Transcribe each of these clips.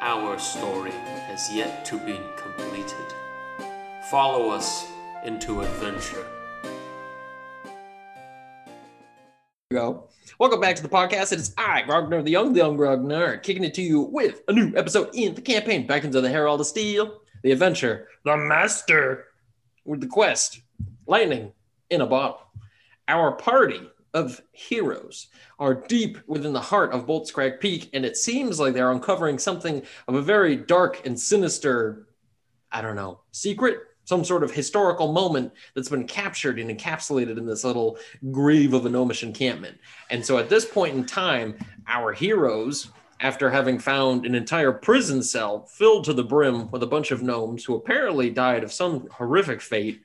our story has yet to be completed. Follow us into adventure. go. Welcome back to the podcast. It is I, Ragnar the Young, the Young Ragnar, kicking it to you with a new episode in the campaign Beckons of the Herald of Steel, the adventure, the master, with the quest, lightning in a bottle. Our party of heroes are deep within the heart of Boltscrag Peak, and it seems like they're uncovering something of a very dark and sinister, I don't know, secret some sort of historical moment that's been captured and encapsulated in this little grave of a gnomish encampment. And so at this point in time, our heroes, after having found an entire prison cell filled to the brim with a bunch of gnomes who apparently died of some horrific fate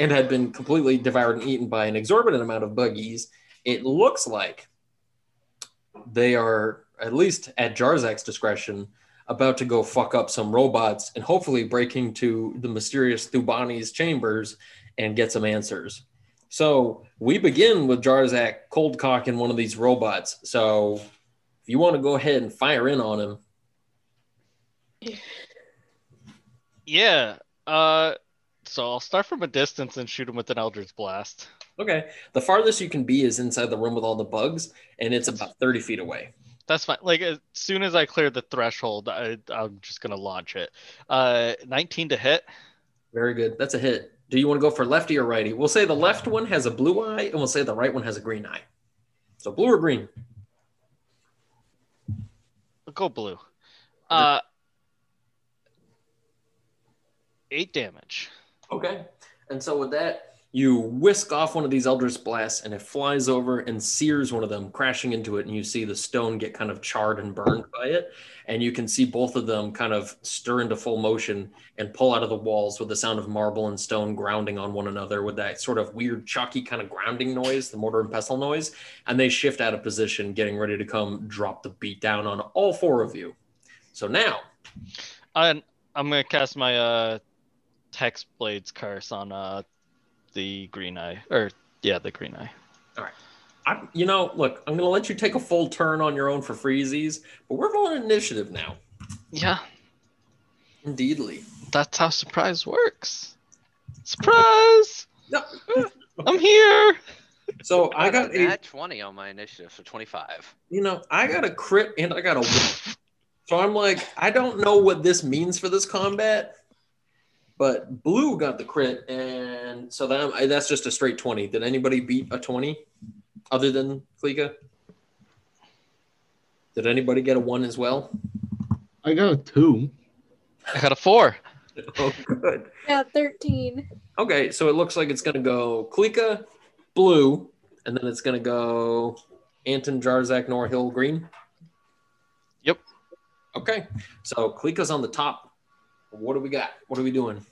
and had been completely devoured and eaten by an exorbitant amount of buggies, it looks like they are, at least at Jarzak's discretion, about to go fuck up some robots and hopefully break into the mysterious Thoobani's chambers and get some answers. So we begin with Jarzak cold cocking one of these robots. So if you want to go ahead and fire in on him, Yeah. Uh, so I'll start from a distance and shoot him with an Eldritch Blast. okay. The farthest you can be is inside the room with all the bugs, and it's about 30 feet away. That's fine. Like as soon as I clear the threshold, I, I'm just gonna launch it. Uh, 19 to hit. Very good. That's a hit. Do you want to go for lefty or righty? We'll say the left one has a blue eye, and we'll say the right one has a green eye. So blue or green? Go blue. Uh, eight damage. Okay. And so with that, you whisk off one of these Eldritch blasts and it flies over and sears one of them, crashing into it. And you see the stone get kind of charred and burned by it. And you can see both of them kind of stir into full motion and pull out of the walls with the sound of marble and stone grounding on one another with that sort of weird, chalky kind of grounding noise, the mortar and pestle noise. And they shift out of position, getting ready to come drop the beat down on all four of you. So now, And I'm gonna cast my uh, Text Blades curse on uh, the green eye, or yeah, the green eye. All right. I, you know, look, I'm going to let you take a full turn on your own for freezies, but we're rolling initiative now. Yeah, Indeedly. that's how surprise works. Surprise! No. I'm here. So I got a nat 20 on my initiative for 25. you know, I got a crit and I got a whip. So I'm like, I don't know what this means for this combat, but blue got the crit, and so that, that's just a straight 20. Did anybody beat a 20 other than Klika? Did anybody get a one as well? I got a two. I got a four. Oh, good. Yeah, 13. Okay, so it looks like it's going to go Klika, blue, and then it's going to go Anton, Jarzak, Norhill, green. Yep. Okay, so Klika's on the top. What do we got? What are we doing?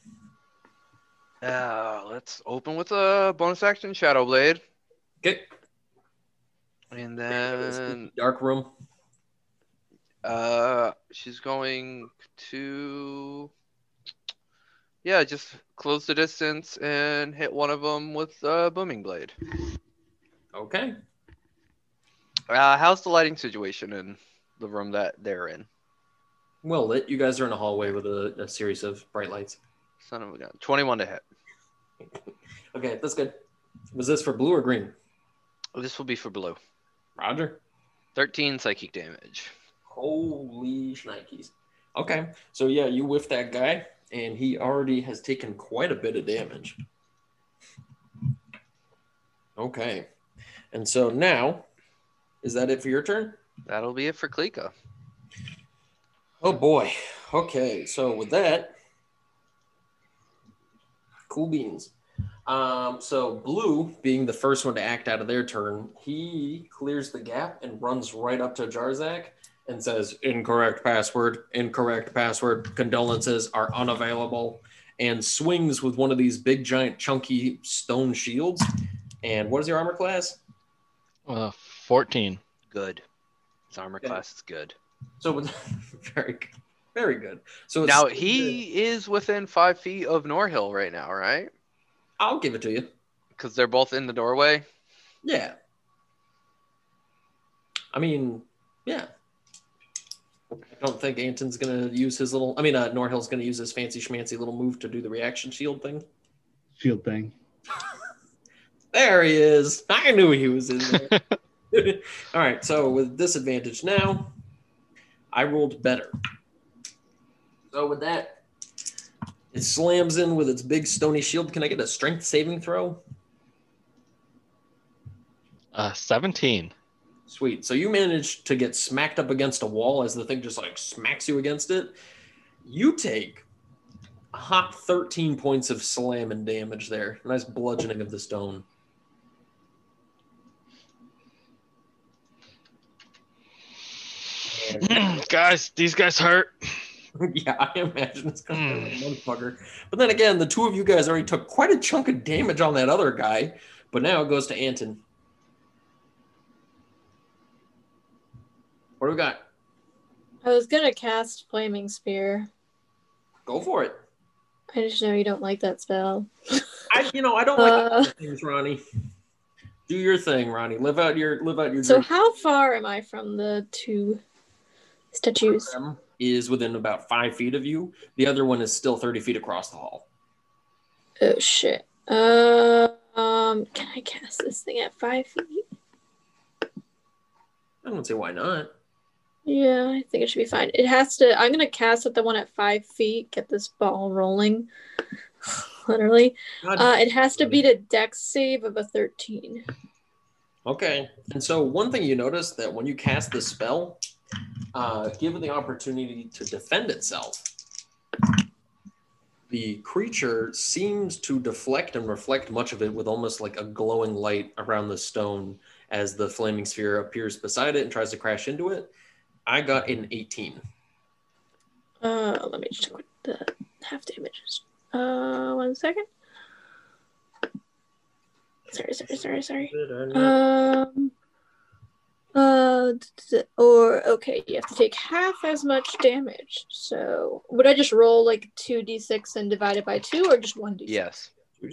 Uh, let's open with a bonus action Shadow Blade. Okay, And then dark room. uh, she's going to. Yeah, just close the distance and hit one of them with a booming blade. Okay, Uh, how's the lighting situation in the room that they're in? Well lit. You guys are in a hallway with a, a series of bright lights. Son of a gun. 21 to hit. Okay, that's good. Was this for blue or green? Oh, this will be for blue. Roger. 13 psychic damage. Holy shnikes. Okay, so yeah, you whiff that guy, and he already has taken quite a bit of damage. Okay, and so now, is that it for your turn? That'll be it for Klika. Oh boy. Okay, so with that, cool beans. Um, so blue, being the first one to act out of their turn, he clears the gap and runs right up to Jarzak and says, "Incorrect password. Incorrect password. Condolences are unavailable." And swings with one of these big, giant, chunky stone shields. And what is your armor class? Uh, 14. Good. His armor Yeah. class is good. So very, good. very good. So it's Now he is within five feet of Norhill right now, right? I'll give it to you. Because they're both in the doorway. Yeah. I mean, yeah. I don't think Anton's gonna use his little. I mean, uh, Norhill's gonna use his fancy schmancy little move to do the reaction shield thing. Shield thing. There he is. I knew he was in there. All right. So with disadvantage now, I rolled better. So with that, it slams in with its big stony shield. Can I get a strength saving throw? Uh, 17. Sweet. So you manage to get smacked up against a wall as the thing just like smacks you against it. You take a hot 13 points of slamming damage there. Nice bludgeoning of the stone. And- guys, these guys hurt. yeah, I imagine it's gonna be like a motherfucker. But then again, the two of you guys already took quite a chunk of damage on that other guy. But now it goes to Anton. What do we got? I was gonna cast Flaming Spear. Go for it. I just know you don't like that spell. I, you know, I don't like Uh. things, Ronnie. Do your thing, Ronnie. Live out your live out your So dream. how far am I from the two statues? One is within about five feet of you. The other one is still thirty feet across the hall. Oh shit. Uh, um, can I cast this thing at five feet? I don't say why not. Yeah, I think it should be fine. It has to. I'm gonna cast at the one at five feet. Get this ball rolling. Literally, uh, it has to beat a dex save of a thirteen. Okay. And so one thing you notice that when you cast the spell, uh, given the opportunity to defend itself, the creature seems to deflect and reflect much of it with almost like a glowing light around the stone as the flaming sphere appears beside it and tries to crash into it. I got an 18. Uh, let me just check what the half damage is. Uh, one second. Sorry, sorry, sorry, sorry. Um. Uh, d- d- or okay, you have to take half as much damage. So, would I just roll like two d six and divide it by two, or just one d? Yes.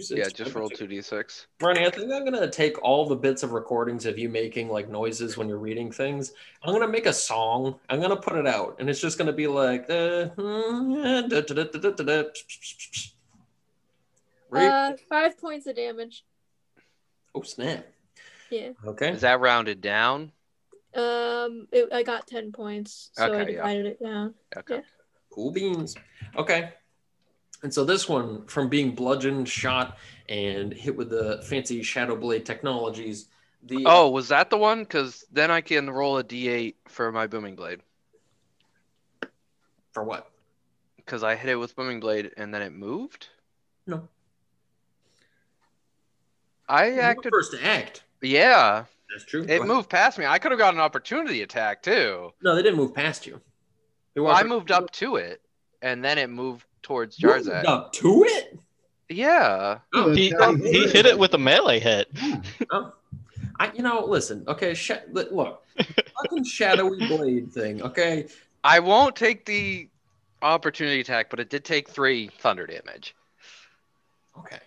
Yeah, just roll two. 2d6. Ronnie, I think I'm gonna take all the bits of recordings of you making like noises when you're reading things. I'm gonna make a song. I'm gonna put it out, and it's just gonna be like, uh? Uh, five points of damage. oh snap! Yeah. Okay. Is that rounded down? Um, it, I got ten points, so I Okay, yeah. divided it down. Okay. Yeah. Cool beans. Okay. And so this one, from being bludgeoned, shot, and hit with the fancy Shadow Blade technologies, the Oh, was that the one? Because then I can roll a d8 for my booming blade. for what? Because I hit it with booming blade and then it moved. No. I You were acted. first to act. Yeah, That's true. It moved past me. I could have got an opportunity attack too. No, they didn't move past you. Well, I moved up to it, and then it moved towards You moved Jarzak. up to it. Yeah. Oh, He, sounds he good. hit it with a melee hit. Oh. I, you know, listen. Okay, sh- look, fucking shadowy blade thing. Okay, I won't take the opportunity attack, but it did take three thunder damage. okay.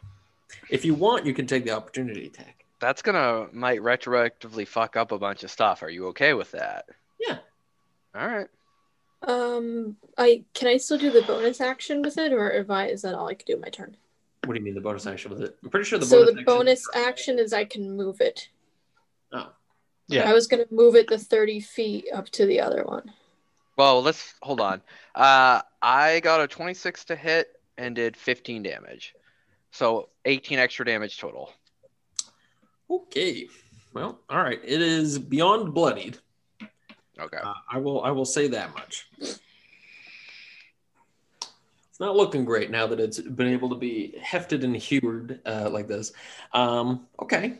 If you want, you can take the opportunity attack. That's gonna might retroactively fuck up a bunch of stuff. Are you okay with that? Yeah. All right. Um, I can I still do the bonus action with it, or if I is that all I can do my turn? What do you mean the bonus action with it? I'm pretty sure the so bonus the action- bonus action is I can move it. Oh, Yeah. I was gonna move it the thirty feet up to the other one. Well, let's hold on. Uh, I got a 26 to hit and did 15 damage, so 18 extra damage total. Okay. Well, all right. It is beyond bloodied. Okay. Uh, I will. I will say that much. It's not looking great now that it's been able to be hefted and hewed uh, like this. Um, okay.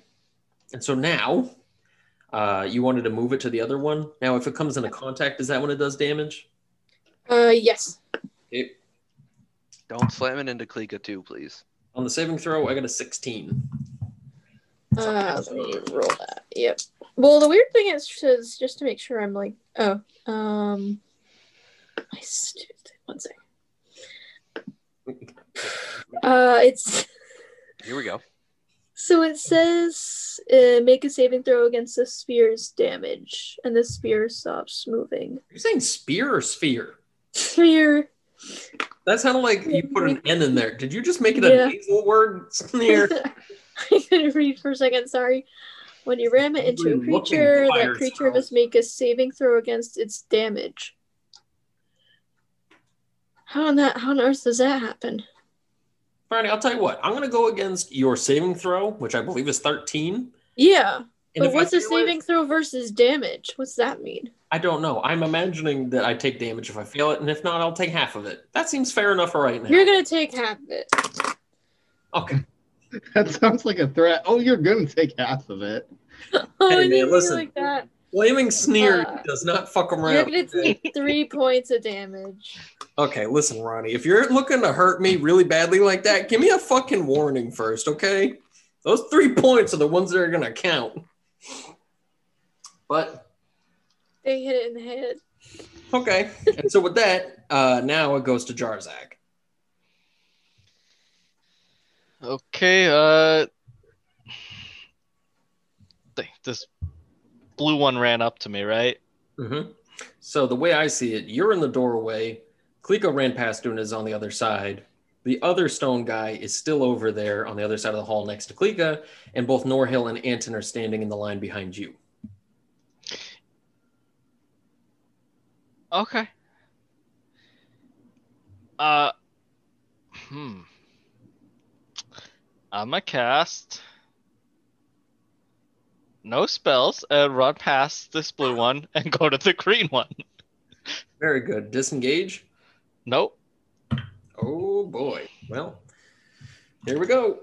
And so now, uh, you wanted to move it to the other one. Now, if it comes into contact, is that when it does damage? Uh, yes. Okay. Don't slam it into Klika too, please. On the saving throw, I got a 16. Uh, let me roll that. Yep. Well, the weird thing is, is just to make sure I'm like, oh, um, I st- one second. Uh, it's Here we go. so it says uh, make a saving throw against the spear's damage, and the spear stops moving. You're saying spear or sphere? Spear. That sounded like you put an N in there. Did you just make it Yeah. a nasal word sneer? I couldn't read for a second. Sorry. When you ram it into a creature, that creature must make a saving throw against its damage. How on that? How on earth does that happen? Friday, I'll tell you what. I'm going to go against your saving throw, which I believe is 13. Yeah, And but what's a fail it- saving throw versus damage? What's that mean? I don't know. I'm imagining that I take damage if I fail it, and if not, I'll take half of it. That seems fair enough for right now. You're gonna take half of it. Okay. That sounds like a threat. Oh, you're gonna take half of it. Oh, Hey, I man, didn't listen. like that. Flaming sneer Uh, does not fuck You're around. gonna take three points of damage. Okay, listen, Ronnie. If you're looking to hurt me really badly like that, give me a fucking warning first, okay? Those three points are the ones that are going to count. But They hit it in the head. Okay. and so with that, uh, now it goes to Jarzak. Okay, uh this blue one ran up to me, right? Mm-hmm. So the way I see it, you're in the doorway. Klika ran past you and is on the other side. The other stone guy is still over there on the other side of the hall next to Klika, and both Norhill and Anton are standing in the line behind you. Okay. Uh hmm. I'm gonna cast no spells and run past this blue one and go to the green one. Very good. Disengage. Nope. Oh boy. Well, here we go.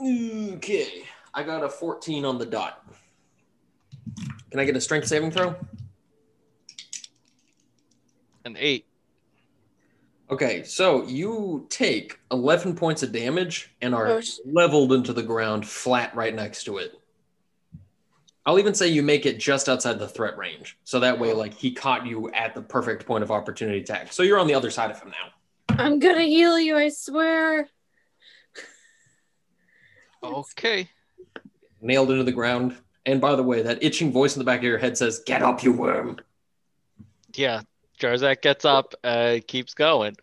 Okay. I got a 14 on the dot. Can I get a strength saving throw? An eight. Okay, so you take 11 points of damage and are Oh, sh- leveled into the ground flat right next to it. I'll even say you make it just outside the threat range. So that way, like, he caught you at the perfect point of opportunity attack. So you're on the other side of him now. I'm gonna heal you, I swear. Okay. Nailed into the ground. And by the way, that itching voice in the back of your head says, Get up, you worm. Yeah. Jarzak gets up and keeps going.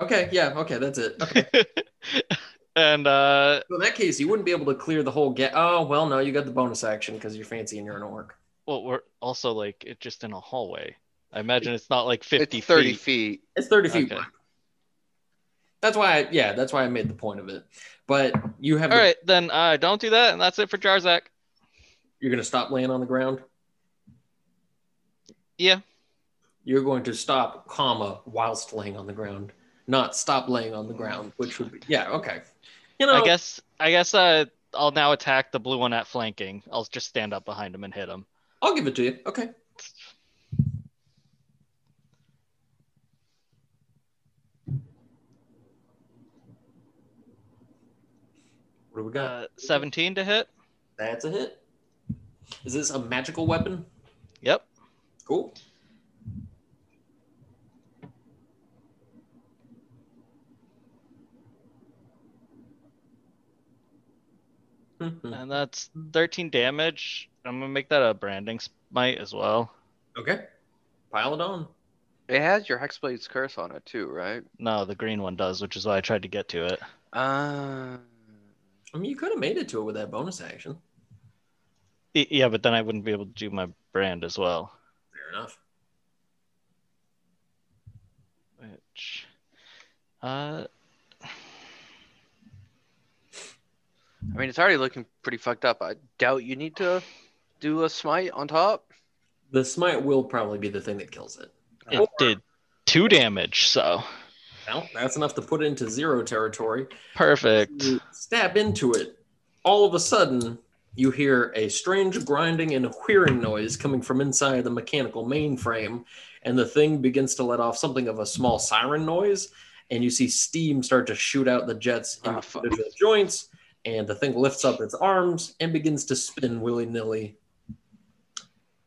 Okay, yeah, okay, that's it. Okay. and uh So in that case, you wouldn't be able to clear the whole get. Oh, well, no, you got the bonus action because you're fancy and you're an orc. well we're also like it's just in a hallway. I imagine it's not like 50 it's 30 feet. feet. It's 30 feet Okay. wide. That's why, I, yeah, that's why I made the point of it. But you have, All the- right, then uh, don't do that, and that's it for Jarzak. you're going to stop laying on the ground. Yeah. You're going to stop, comma, whilst laying on the ground, not stop laying on the ground, which would be, yeah, okay. You know, I guess I guess uh, I'll now attack the blue one at flanking. I'll just stand up behind him and hit him. I'll give it to you. Okay. What do we got? Uh, 17 to hit. That's a hit. Is this a magical weapon? Yep. Cool. Mhm. And that's 13 damage. I'm gonna make that a branding smite as well. Okay. Pile it on. It has your Hexblade's curse on it too, right? No, the green one does, which is why I tried to get to it. Uh, I mean, you could have made it to it with that bonus action. Yeah, but then I wouldn't be able to do my brand as well. Fair enough. Which, uh, I mean, it's already looking pretty fucked up. I doubt you need to do a smite on top. The smite will probably be the thing that kills it. it did two damage, so Well, that's enough to put it into zero territory. perfect. You stab into it. All of a sudden, you hear a strange grinding and whirring noise coming from inside the mechanical mainframe, and the thing begins to let off something of a small siren noise. And you see steam start to shoot out the jets Ah, into fuck. individual joints, and the thing lifts up its arms and begins to spin willy nilly.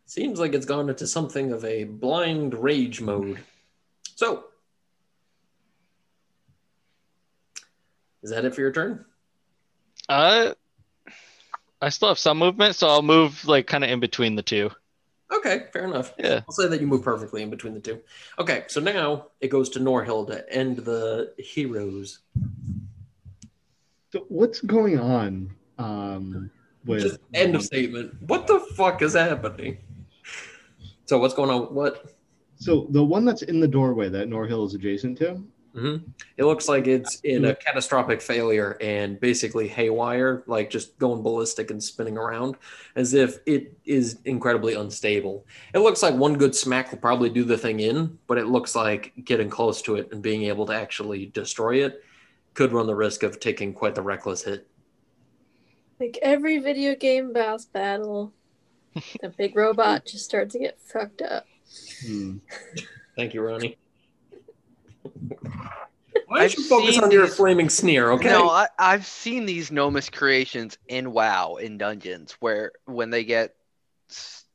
Seems like it's gone into something of a blind rage mode. So, is that it for your turn? Uh, I still have some movement, so I'll move like kind of in between the two. Okay, fair enough. Yeah. I'll say that you move perfectly in between the two. Okay, so now it goes to Norhill to end the heroes. So what's going on um, with Just end of statement. What the fuck is happening? So what's going on? What? So the one that's in the doorway that Norhill is adjacent to. Hmm It looks like it's in a catastrophic failure and basically haywire, like just going ballistic and spinning around as if it is incredibly unstable. It looks like one good smack will probably do the thing in, but it looks like getting close to it and being able to actually destroy it could run the risk of taking quite the reckless hit. Like every video game boss battle, the big robot just starts to get fucked up. Hmm. Thank you, Ronnie. Why don't I've you focus on your these- flaming sneer, okay? No, I, I've seen these Gnomish creations in WoW in dungeons where when they get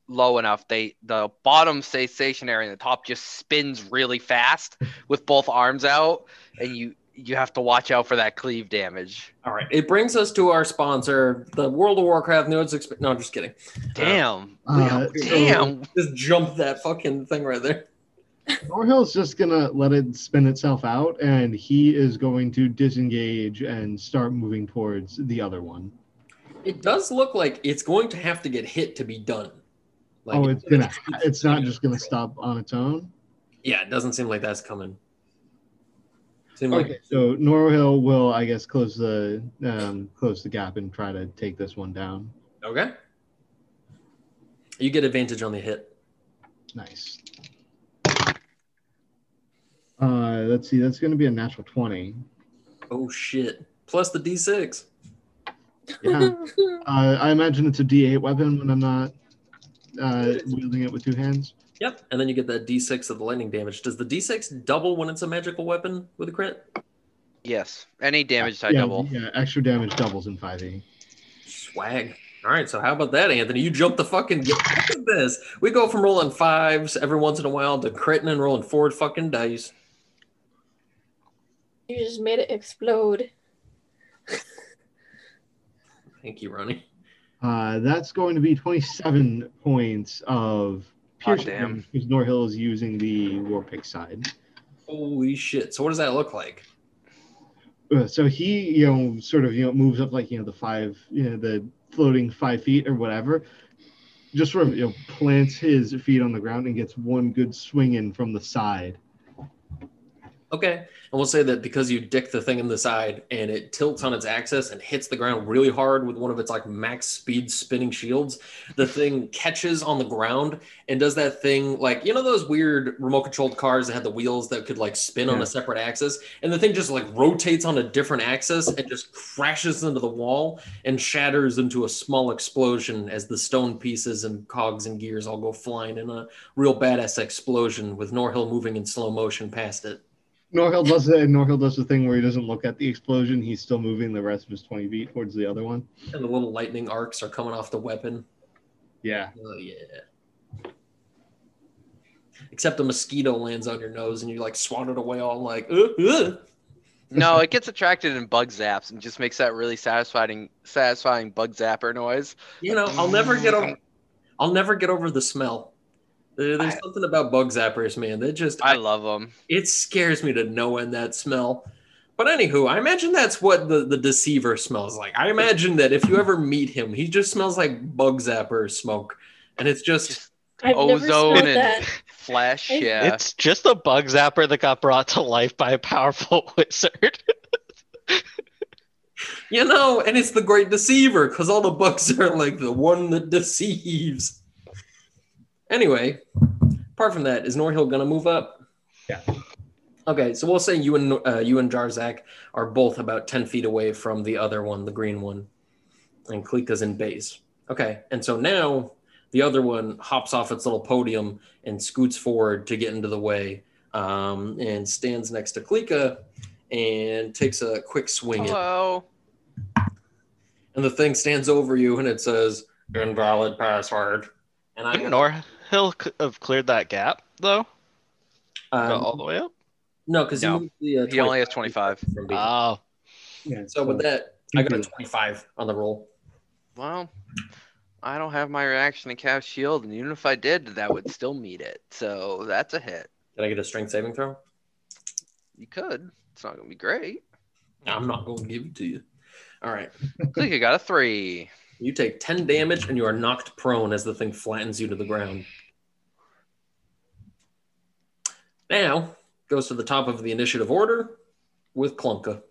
low enough, they the bottom stays stationary and the top just spins really fast with both arms out, and you you have to watch out for that cleave damage. All right. It brings us to our sponsor, the World of Warcraft Nodes. Exp- no, I'm just kidding. Damn, Uh, so damn. Just jump that fucking thing right there. Norhill's just gonna let it spin itself out, and he is going to disengage and start moving towards the other one. It does look like it's going to have to get hit to be done. Like, oh, it's gonna. It's not just gonna stop on its own. Yeah, it doesn't seem like that's coming. Seem like Okay, so Norhill will, I guess, close the um, close the gap and try to take this one down. okay. You get advantage on the hit. Nice. Uh, let's see. That's going to be a natural twenty. Oh shit! Plus the d6. Yeah. uh, I imagine it's a D8 weapon when I'm not uh, wielding it with two hands. Yep. And then you get that d6 of the lightning damage. Does the d6 double when it's a magical weapon with a crit? Yes, any damage type yeah, double. Yeah, extra damage doubles in 5e. Swag. All right, so how about that, Anthony? You jumped the fucking. Look at this. We go from rolling fives every once in a while to critting and rolling forward fucking dice. You just made it explode. Thank you, Ronnie. Uh, that's going to be 27 points of piercing damn. damage because Norhill is using the Warpick side. Holy shit! So what does that look like? Uh, so he, you know, sort of, you know, moves up like, you know, the five, you know, the floating five feet or whatever. Just sort of, you know, plants his feet on the ground and gets one good swing in from the side. Okay, and we'll say that because you dick the thing in the side and it tilts on its axis and hits the ground really hard with one of its like max speed spinning shields, the thing catches on the ground and does that thing like you know those weird remote controlled cars that had the wheels that could like spin on a separate axis, and the thing just like rotates on a different axis and just crashes into the wall and shatters into a small explosion as the stone pieces and cogs and gears all go flying in a real badass explosion with Norhill moving in slow motion past it. Norhill does it, and Norhill does the thing where he doesn't look at the explosion. He's still moving the rest of his 20 feet towards the other one. And the little lightning arcs are coming off the weapon. Yeah. Oh yeah. Except a mosquito lands on your nose and you like swat it away all like uh, uh. No, it gets attracted in bug zaps and just makes that really satisfying, satisfying bug zapper noise. You know, I'll never get over I'll never get over the smell. There- There's I- something about bug zappers, man. That just I love them. it scares me to no end that smell. But anywho, I imagine that's what the, the deceiver smells like. I imagine that if you ever meet him, he just smells like bug zapper smoke. And it's just I've Ozone smelled and that. flesh. I- Yeah. It's just a bug zapper that got brought to life by a powerful wizard. you know, and it's the great deceiver, because all the bugs are like the one that deceives. Anyway, apart from that, is Norhill gonna move up? Yeah. Okay, so we'll say you and uh, you and Jarzak are both about ten feet away from the other one, the green one, and Klika's in base. Okay, and so now the other one hops off its little podium and scoots forward to get into the way, um, and stands next to Klika and takes a quick swing. at Hello. and the thing stands over you and it says invalid password. And I Couldn't Norhill c- have cleared that gap though? Got all um, the way up? no, because No. the, uh, He only has 25. from being- Oh, Yeah, so with that, I got a Mhm. 25 on the roll. Well, I don't have my reaction to cast shield, and even if I did, that would still meet it. So that's a hit. Did I get a strength saving throw? You could. It's not gonna be great. I'm not going to give it to you. All right. Click, got a three. You take 10 damage and you are knocked prone as the thing flattens you to the ground. Now goes to the top of the initiative order with Klunka.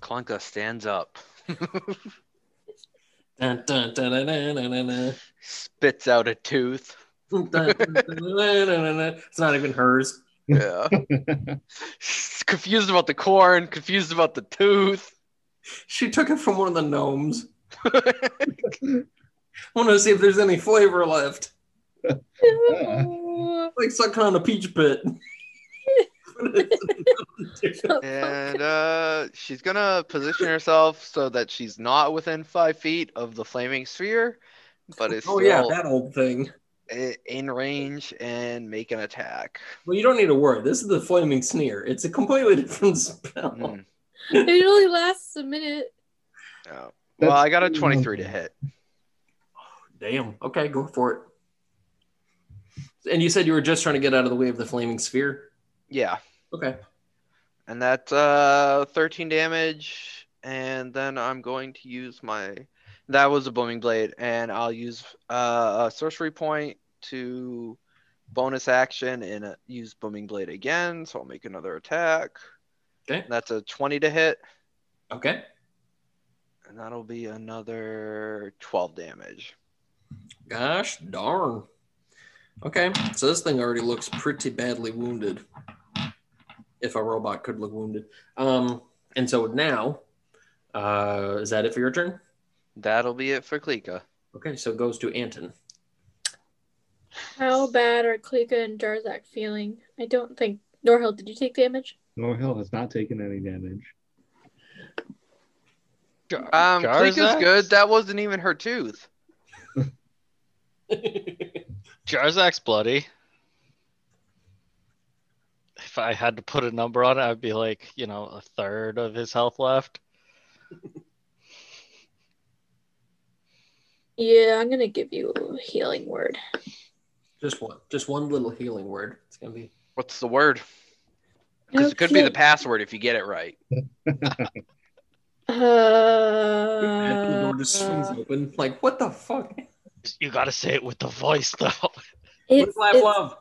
Klunka stands up, Dun, dun, dun, dun, dun, dun, dun, dun. spits out a tooth. It's not even hers. Yeah. confused about the corn, confused about the tooth. She took it from one of the gnomes. I Want to see if there's any flavor left. Like sucking on a peach pit. and uh, she's gonna position herself so that she's not within five feet of the flaming sphere, but it's oh still yeah, that old thing. in range and make an attack. Well, you don't need to worry. This is the flaming sneer. It's a completely different spell. Mm, It only lasts a minute. yeah. That's Well, I got a 23 to hit. Damn. Okay, go for it. And you said you were just trying to get out of the way of the flaming sphere. Yeah, Okay. and that's uh 13 damage, and then I'm going to use my. That was a booming blade, and I'll use uh, a sorcery point to bonus action and uh, use booming blade again. So I'll make another attack. Okay. That's a 20 to hit, Okay. and that'll be another 12 damage. Gosh darn. Okay, so this thing already looks pretty badly wounded. If a robot could look wounded. Um, and so now, uh, is that it for your turn? That'll be it for Klika. Okay, so it goes to Anton. How bad are Klika and Jarzak feeling? I don't think. Norhill, did you take damage? Norhill has not taken any damage. Um, Klika's Jarzak? good. That wasn't even her tooth. Jarzak's bloody. If I had to put a number on it, I'd be like, you know, a third of his health left. Yeah, I'm gonna give you a healing word. just one, just one little healing word. It's gonna be. What's the word? Because it could be the password if you get it right. Uh, the door just swings open. Like what the fuck? You gotta say it with the voice though. it's, laugh, it's, love.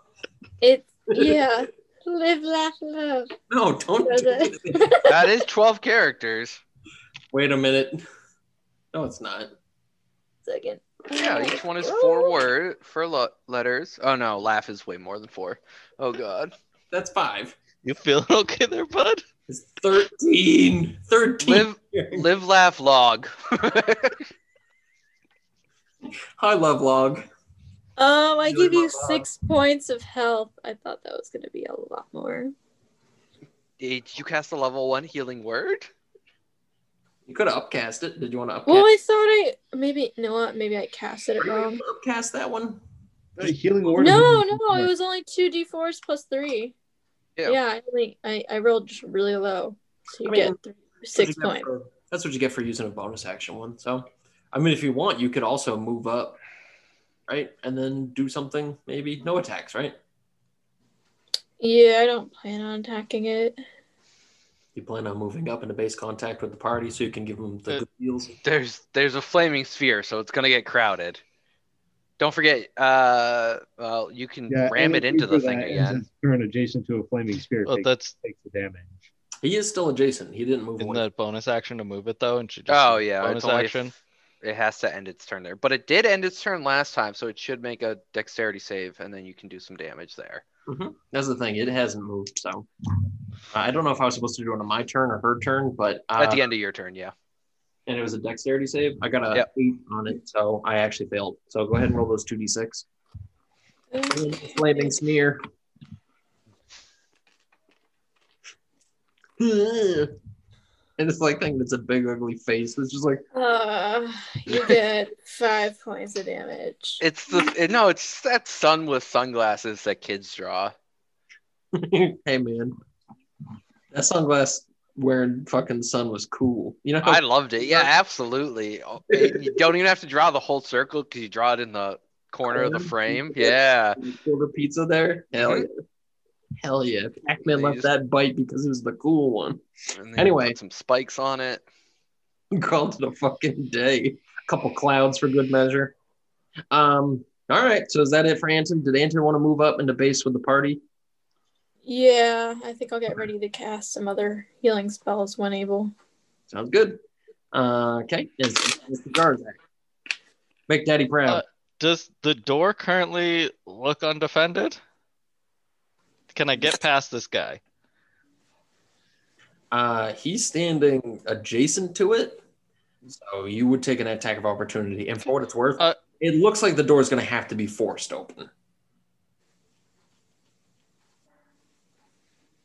it's yeah. Live, laugh, love. No, don't. Do it? it. That is 12 characters. Wait a minute. No, it's not. Second. Yeah, oh, each one is oh. four word for lo- letters. Oh no, laugh is way more than four. Oh god. That's five. You feeling okay there, bud? It's 13. 13. Live, live, laugh, log. Hi, love log. Um, I give you love love. six points of health. I thought that was gonna be a lot more. Did you cast a level one healing word? You could have upcast it. Did you want to upcast, Well, I thought I maybe you know what? Maybe I casted it wrong. upcast that one? The healing word. No, no, it was only two d fours plus three. Yeah. Yeah, I only I, I rolled just really low, so you I mean, get three, six That's what get points. for- That's what you get for using a bonus action one. So, I mean, if you want, you could also move up, right? And then do something, maybe. No attacks, right? Yeah, I don't plan on attacking it. You plan on moving up into base contact with the party so you can give them the Uh, good deals. There's there's a flaming sphere, so it's gonna get crowded. Don't forget, uh, well, you can Yeah, ram it into the thing that ends again. its Turn adjacent to a flaming sphere. Well, takes, that's takes the damage. He is still adjacent. He didn't move in away. the bonus action to move it though, and should just Oh yeah, bonus it's action. if- it has to end its turn there, but it did end its turn last time, so it should make a dexterity save, and then you can do some damage there. Mhm. That's the thing. It hasn't moved, so uh, I don't know if I was supposed to do it on my turn or her turn, but uh, At the end of your turn, yeah. and it was a dexterity save. I got a Yep. eight on it, so I actually failed. So go ahead and roll those two d six. Flaming smear. And it's like thing that's a big ugly face. It's just like Uh, you get five points of damage. It's the it, no, it's that sun with sunglasses that kids draw. hey man, that sunglass wearing fucking sun was cool. You know, how I loved it. Yeah, absolutely. You don't even have to draw the whole circle because you draw it in the corner of the frame. Yeah. order pizza there? Hell Mhm. yeah. Hell yeah. Pac-Man left just- that bite because it was the cool one. Anyway. put some spikes on it. Called it a fucking day. A couple clouds for good measure. Um, all right. So is that it for Anton? Did Anton want to move up into base with the party? Yeah, I think I'll get ready to cast some other healing spells when able. Sounds good. Uh, okay. Is Mr. Garzak. Make daddy proud. Uh, Does the door currently look undefended? Can I get past this guy? Uh, he's standing adjacent to it, so you would take an attack of opportunity. And for what it's worth, Uh, it looks like the door is going to have to be forced open.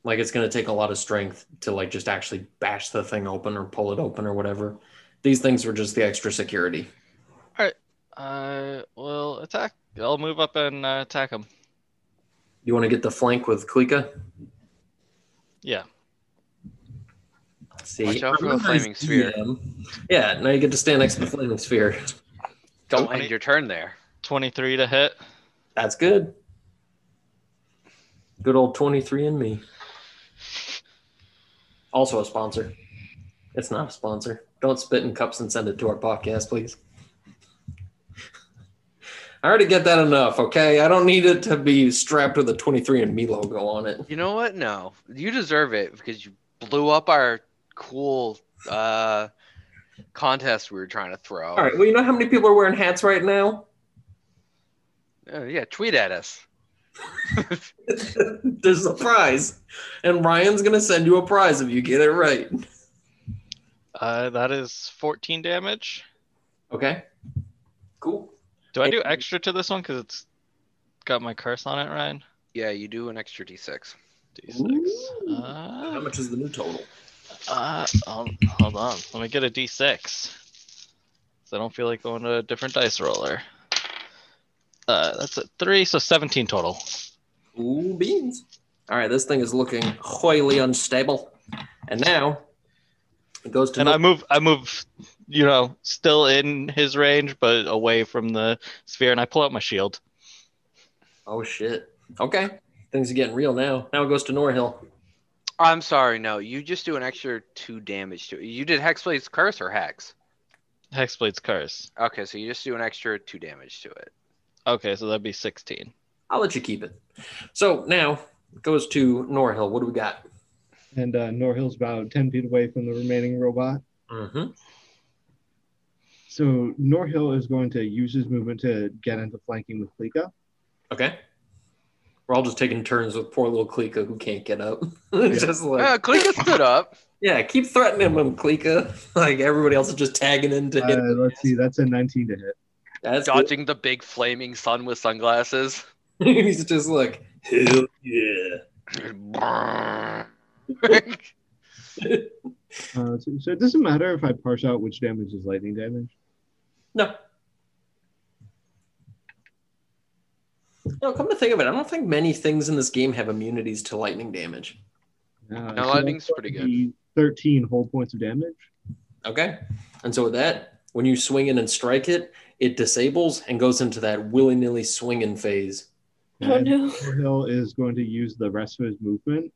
Like it's going to take a lot of strength to like just actually bash the thing open or pull it open or whatever. These things were just the extra security. All right. I will attack. I'll move up and uh, attack him. You want to get the flank with Klika? Yeah. See, Watch out for the I'm a nice flaming sphere. DM. Yeah, now you get to stand next to the flaming sphere. Don't Twenty- end your turn there. 23 to hit. That's good. Good old 23 and me. Also a sponsor. It's not a sponsor. Don't spit in cups and send it to our podcast, please. I already get that enough, okay? I don't need it to be strapped with a 23 and me logo on it. You know what? No, you deserve it because you blew up our cool uh contest we were trying to throw. All right, well, you know how many people are wearing hats right now? Uh, yeah, tweet at us. There's a prize. And Ryan's going to send you a prize if you get it right. Uh, that is 14 damage. Okay? Cool. Do I do extra to this one because it's got my curse on it, Ryan? Yeah, you do an extra d6. D6. How Uh, much is the new total? uh, hold, hold on. Let me get a D6. So I don't feel like going to a different dice roller. Uh, that's a three, so 17 total. Ooh, beans. All right, this thing is looking highly unstable. And now it goes to. And I move, I move, you know, still in his range, but away from the sphere, and I pull out my shield. oh, shit. Okay. Things are getting real now. Now it goes to Norhill. I'm sorry, no, you just do an extra two damage to it. You did Hexblade's Curse or Hex? Hexblade's curse. Okay, so you just do an extra two damage to it. Okay, so that'd be 16. I'll let you keep it. So now it goes to Norhill. What do we got? And uh, Norhill's about 10 feet away from the remaining robot. Mm-hmm. So Norhill is going to use his movement to get into flanking with Klika. Okay. We're all just taking turns with poor little Klika who can't get up. just like, Uh, Klika stood up. yeah, keep threatening him, Klika. Like everybody else is just tagging into Uh, let's see, that's a 19 to hit. That's good. dodging the big flaming sun with sunglasses. He's just like, hell yeah. Uh, so, so it doesn't matter if I parse out which damage is lightning damage. No. No, come to think of it, I don't think many things in this game have immunities to lightning damage. Uh, No, lightning's pretty good. 13 whole points of damage. Okay. And so with that, when you swing in and strike it, it disables and goes into that willy nilly swinging phase. Oh no. Norhill is going to use the rest of his movement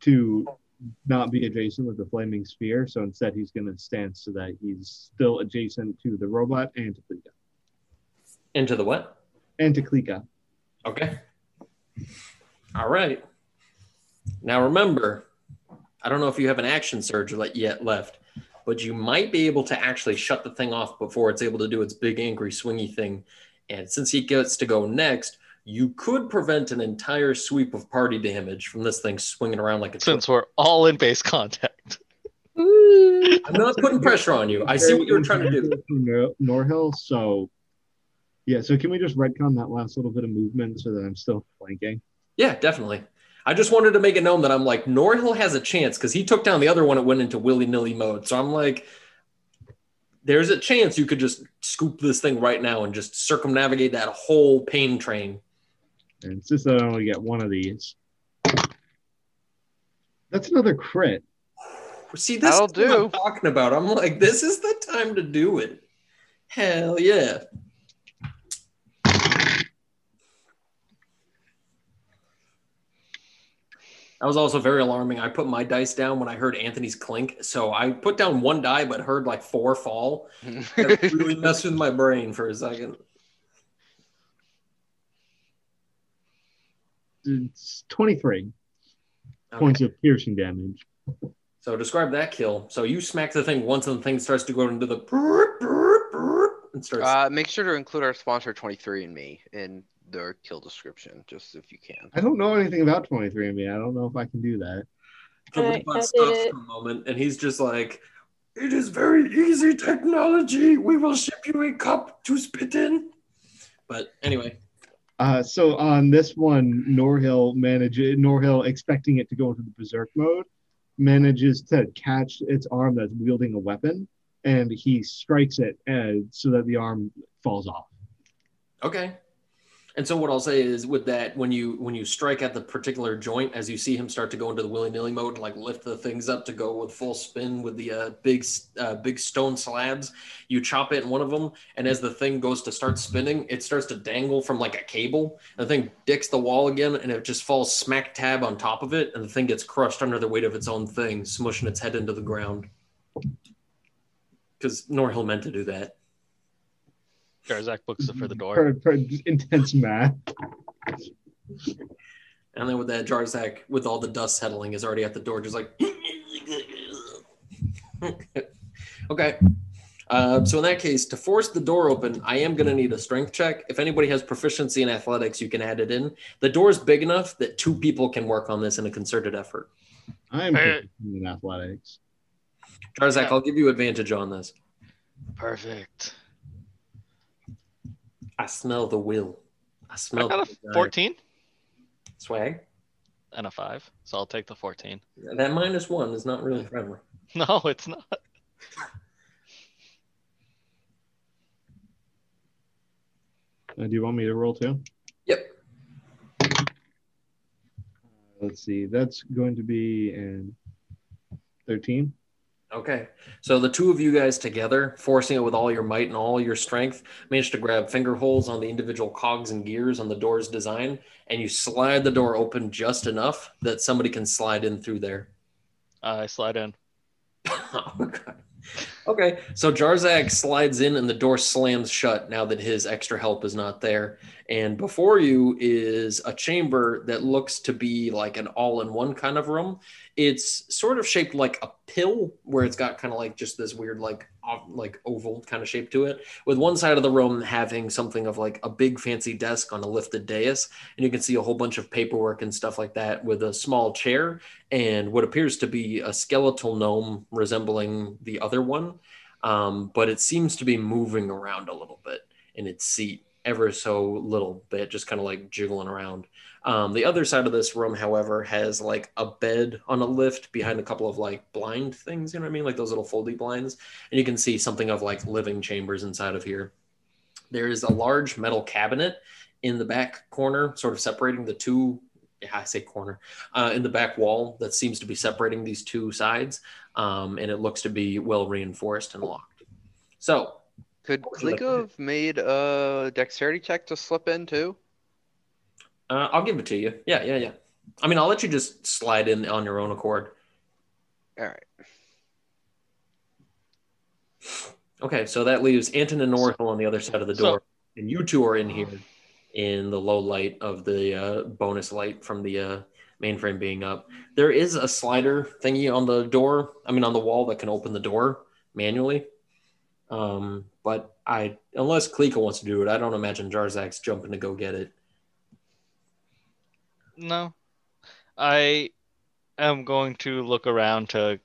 to not be adjacent with the flaming sphere. So instead, he's going to stand so that he's still adjacent to the robot and to Klika. Into the what? And to Klika. Okay. All right. Now remember, I don't know if you have an action surge yet left, but you might be able to actually shut the thing off before it's able to do its big angry swingy thing. And since he gets to go next, you could prevent an entire sweep of party damage from this thing swinging around like a Since we're all in base contact. I'm not putting pressure on you. I see what you're trying to do. Norhill. So, yeah. So can we just retcon that last little bit of movement so that I'm still flanking? Yeah, definitely. I just wanted to make it known that I'm like Norhill has a chance because he took down the other one. It went into willy nilly mode. So I'm like, there's a chance you could just scoop this thing right now and just circumnavigate that whole pain train. And it's just that I only get one of these. That's another crit. See, this That'll is what I'm do. talking about. I'm like, this is the time to do it. Hell yeah. That was also very alarming. I put my dice down when I heard Anthony's clink. So I put down one die, but heard like four fall. That really messed with my brain for a second. It's 23 Okay. points of piercing damage. So describe that kill. So you smack the thing once, and the thing starts to go into the and starts. uh, make sure to include our sponsor 23 and me in their kill description, just if you can. I don't know anything about 23 and me. I don't know if I can do that. The I- robot I did stops it. for a moment, and he's just like, "It is very easy technology. We will ship you a cup to spit in." But anyway, Uh, so on this one, Norhill manages Norhill expecting it to go into the berserk mode, manages to catch its arm that's wielding a weapon, and he strikes it uh, so that the arm falls off. okay. And so what I'll say is, with that, when you when you strike at the particular joint, as you see him start to go into the willy nilly mode, like lift the things up to go with full spin with the uh, big uh, big stone slabs, you chop it in one of them, and as the thing goes to start spinning, it starts to dangle from like a cable. The thing dicks the wall again, and it just falls smack tab on top of it, and the thing gets crushed under the weight of its own thing, smushing its head into the ground. Because Norhill meant to do that. Jarzak books it for the door. For, for intense math. And then with that Jarzak, with all the dust settling, is already at the door, just like. okay. Uh, so in that case, to force the door open, I am going to need a strength check. If anybody has proficiency in athletics, you can add it in. The door is big enough that two people can work on this in a concerted effort. I'm Hey. proficient in athletics. Jarzak, I'll give you advantage on this. Perfect. I smell the will. I smell. I smell got a 14 swag. and a 5, so I'll take the 14. That minus one is not really friendly. No, it's not. Uh, do you want me to roll too? Yep. Let's see. That's going to be in 13. Okay. So the two of you guys together, forcing it with all your might and all your strength, managed to grab finger holes on the individual cogs and gears on the door's design, and you slide the door open just enough that somebody can slide in through there. I slide in. oh, God. Okay. So Jarzak slides in and the door slams shut now that his extra help is not there. And before you is a chamber that looks to be like an all in one kind of room. It's sort of shaped like a pill where it's got kind of like just this weird, like, like oval kind of shape to it, with one side of the room having something of like a big fancy desk on a lifted dais. And you can see a whole bunch of paperwork and stuff like that with a small chair and what appears to be a skeletal gnome resembling the other one. Um, but it seems to be moving around a little bit in its seat, ever so little bit, just kind of like jiggling around. Um, the other side of this room, however, has like a bed on a lift behind a couple of like blind things, you know what I mean? Like those little foldy blinds. And you can see something of like living chambers inside of here. There is a large metal cabinet in the back corner, sort of separating the two. Yeah, I say corner uh, in the back wall that seems to be separating these two sides, um, and it looks to be well reinforced and locked. So, Could What would you like to Klika have made a dexterity check to slip in too? uh, I'll give it to you. Yeah, yeah, yeah. I mean, I'll let you just slide in on your own accord. All right. Okay, so that leaves Anton and Norhill on the other side of the So- door, and you two are in here in the low light of the uh, bonus light from the uh, mainframe being up. There is a slider thingy on the door. I mean, on the wall that can open the door manually. Um, but I, unless Klika wants to do it, I don't imagine Jarzak's jumping to go get it. No. I am going to look around to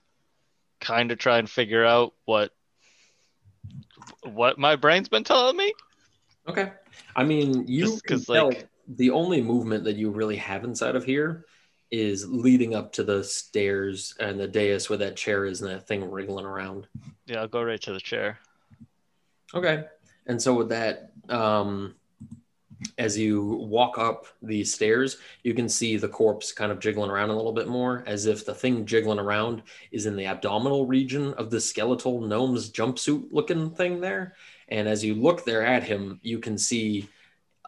kind of try and figure out what what my brain's been telling me. Okay. I mean, you Just can 'cause, tell like- the only movement that you really have inside of here is leading up to the stairs and the dais where that chair is and that thing wriggling around. Yeah, I'll go right to the chair. Okay. And so with that, um, as you walk up the stairs, you can see the corpse kind of jiggling around a little bit more, as if the thing jiggling around is in the abdominal region of the skeletal gnome's jumpsuit looking thing there. And as you look there at him, you can see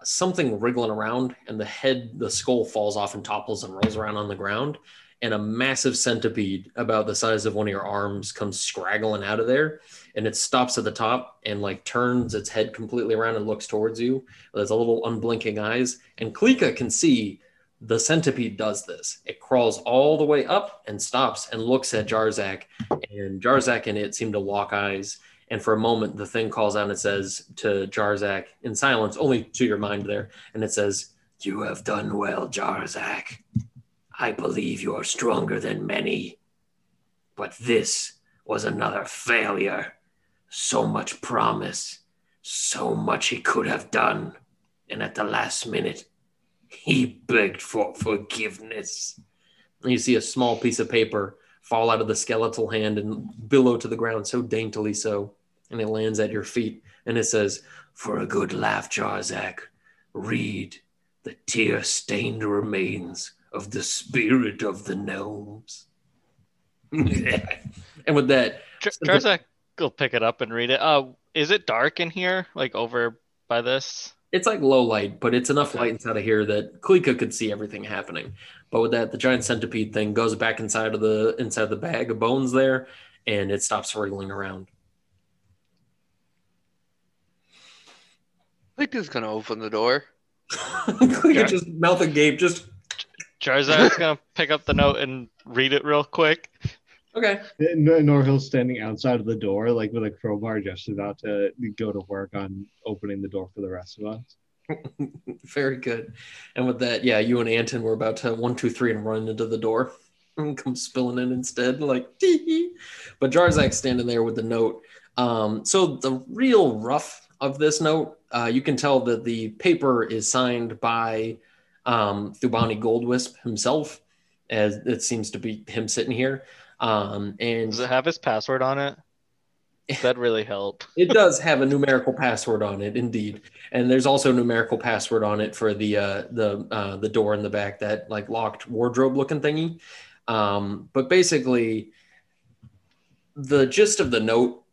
something wriggling around, and the head, the skull falls off and topples and rolls around on the ground. And a massive centipede, about the size of one of your arms, comes scraggling out of there and it stops at the top and like turns its head completely around and looks towards you. There's a little unblinking eyes, and Klika can see the centipede does this. It crawls all the way up and stops and looks at Jarzak, and Jarzak and it seem to lock eyes. And for a moment, the thing calls out and says to Jarzak in silence, only to your mind there, and it says, "You have done well, Jarzak. I believe you are stronger than many, but this was another failure." so much promise, so much he could have done. And at the last minute, he begged for forgiveness. And you see a small piece of paper fall out of the skeletal hand and billow to the ground so daintily so. And it lands at your feet. And it says, For a good laugh, Jarzak, read the tear stained remains of the spirit of the gnomes. and with that, Jarzak will pick it up and read it. Uh, is it dark in here? Like over by this? it's like low light, but it's enough light inside of here that Klika could see everything happening. But with that, the giant centipede thing goes back inside of the inside of the bag of bones there, and it stops wriggling around. Klika's gonna open the door. Klika Yeah. just mouth agape, just Jarzak's gonna pick up the note and read it real quick. okay. Nor- Norhill's standing outside of the door, like with a crowbar, just about to go to work on opening the door for the rest of us. Very good. And with that, yeah, you and Anton were about to one, two, three, and run into the door and come spilling in instead, like tee. But Jarzak's standing there with the note. Um, so the real rough of this note, uh, you can tell that the paper is signed by um, Thoobani Goldwisp himself, as it seems to be him sitting here. Um, and Does it have his password on it? That'd really help. it does have a numerical password on it, indeed, and there's also a numerical password on it for the uh, the uh, the door in the back, that like locked wardrobe looking thingy. Um, but basically, the gist of the note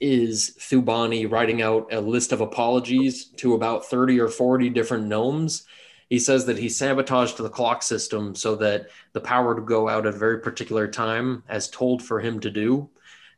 is Thoobani writing out a list of apologies to about 30 or 40 different gnomes. He says that he sabotaged the clock system so that the power would go out at a very particular time, as told for him to do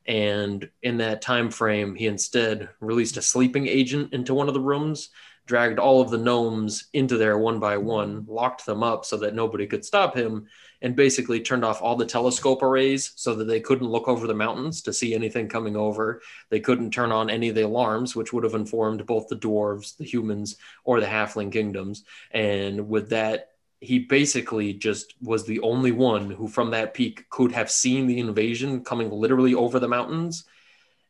and in that time frame he instead released a sleeping agent into one of the rooms dragged all of the gnomes into there one by one locked them up so that nobody could stop him and basically turned off all the telescope arrays so that they couldn't look over the mountains to see anything coming over. They couldn't turn on any of the alarms which would have informed both the dwarves the humans or the halfling kingdoms. And with that he basically just was the only one who from that peak could have seen the invasion coming literally over the mountains.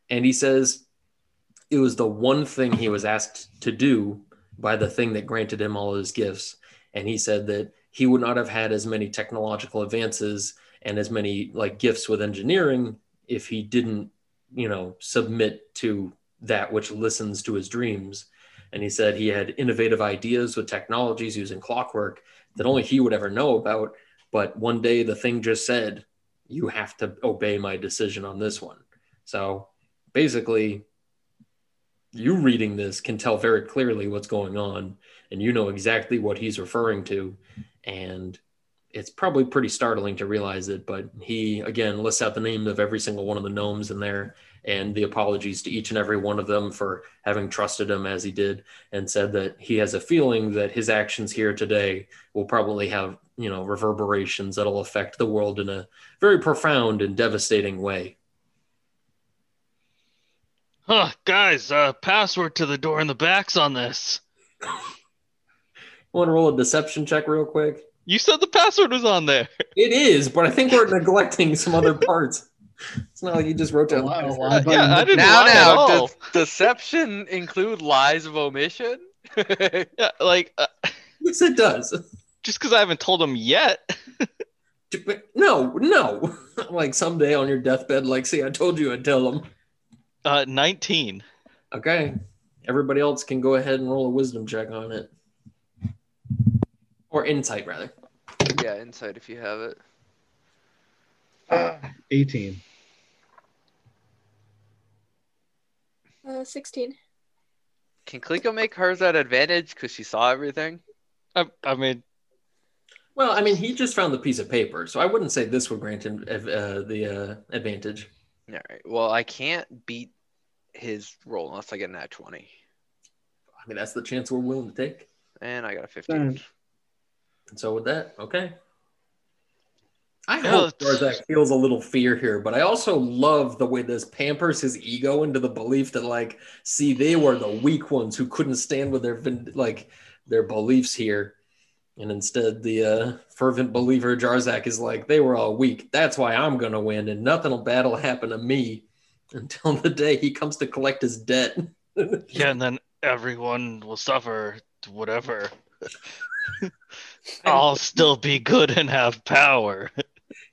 And he says it was the one thing he was asked to do by the thing that granted him all his gifts. And he said that he would not have had as many technological advances and as many like gifts with engineering if he didn't you know submit to that which listens to his dreams and he said he had innovative ideas with technologies using clockwork that only he would ever know about. But one day the thing just said, you have to obey my decision on this one. So basically, you reading this can tell very clearly what's going on, and you know exactly what he's referring to. And it's probably pretty startling to realize it, but he again lists out the name of every single one of the gnomes in there and the apologies to each and every one of them for having trusted him as he did and said that he has a feeling that his actions here today will probably have you know reverberations that'll affect the world in a very profound and devastating way Huh, guys, uh, password to the door in the back's on this. Want to roll a deception check real quick You said the password was on there. it is but i think we're neglecting some other parts it's not like you just wrote down Wow, the wow. Uh, yeah, I didn't Now, lie at now, all. does deception include lies of omission? Yeah, like uh, yes it does just because I haven't told him yet. no no like someday on your deathbed like see i told you i'd tell them Uh, 19. Okay. Everybody else can go ahead and roll a wisdom check on it. Or insight, rather. yeah, insight if you have it. 18. Uh, 16. Can Klika make hers at advantage because she saw everything? I, I mean, Well, I mean, he just found the piece of paper, so I wouldn't say this would grant him uh, the uh, advantage. All right. Well, I can't beat his roll unless I get an at 20. I mean, that's the chance we're willing to take. And I got a 15. Fine. And so with that, okay. I Yeah, hope let's- Jarzak feels a little fear here, but I also love the way this pampers his ego into the belief that, like, see, they were the weak ones who couldn't stand with their vin- like their beliefs here, and instead the uh, fervent believer Jarzak is like, they were all weak. That's why I'm gonna win, and nothing will bad will happen to me until the day he comes to collect his debt. yeah, and then everyone will suffer whatever. I'll still be good and have power.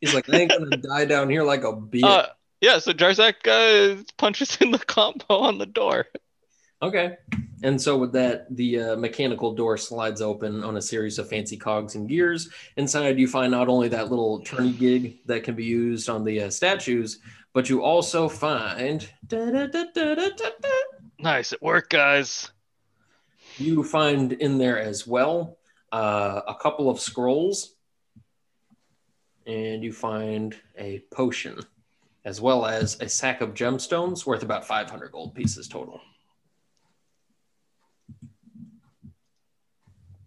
He's like, I ain't gonna die down here like a bitch. Uh, yeah, so Jarzak uh, punches in the combo on the door. Okay. And so with that, the uh, mechanical door slides open on a series of fancy cogs and gears. Inside, you find not only that little turny gig that can be used on the uh, statues, but you also find. Nice, it worked, guys. you find in there as well uh, a couple of scrolls, and you find a potion, as well as a sack of gemstones worth about 500 gold pieces total.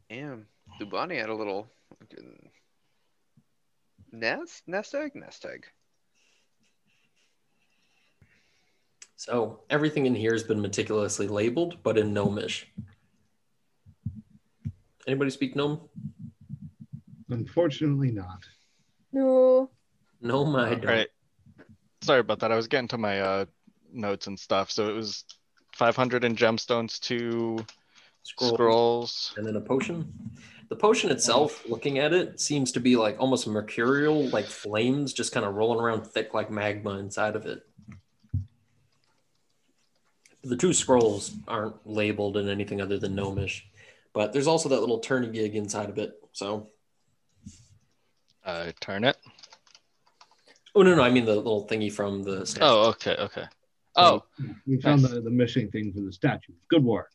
Damn. Thoobani had a little nest? Nest egg? Nest egg. So everything in here has been meticulously labeled, but in gnomish. Anybody speak gnome? Unfortunately, not. No. No, my. All don't. right. Sorry about that. I was getting to my uh, notes and stuff. So it was 500 in gemstones, two Scroll. scrolls. And then a potion. The potion itself, looking at it, seems to be like almost mercurial, like flames just kind of rolling around thick like magma inside of it. The two scrolls aren't labeled in anything other than gnomish, but there's also that little turny gig inside of it. So, Uh, turn it. oh no, no, I mean the little thingy from the. statue. Oh, okay, okay. Oh, We found Nice. the, the missing thing for the statue. Good work.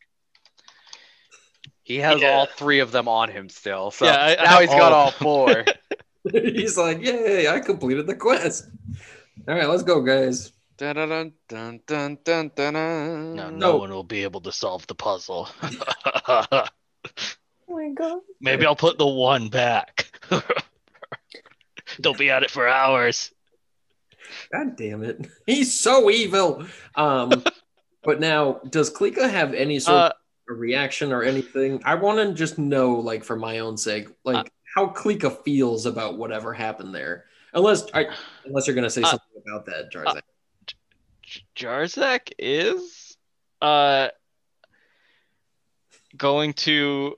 He has Yeah. all three of them on him still. So Yeah, I- I now have he's got all all four. He's like, yay, I completed the quest. All right, let's go, guys. dun, dun, dun, dun, dun, dun, dun, dun. no, no No. one will be able to solve the puzzle. Oh my god. Maybe I'll put the one back. They'll be at it for hours. God damn it. He's so evil. Um, but now, does Klika have any sort Uh, of reaction or anything? I want to just know, like, for my own sake, like Uh, how Klika feels about whatever happened there. Unless, I, unless you're gonna say Uh, something about that, Jarzak. J- Jarzak is uh going to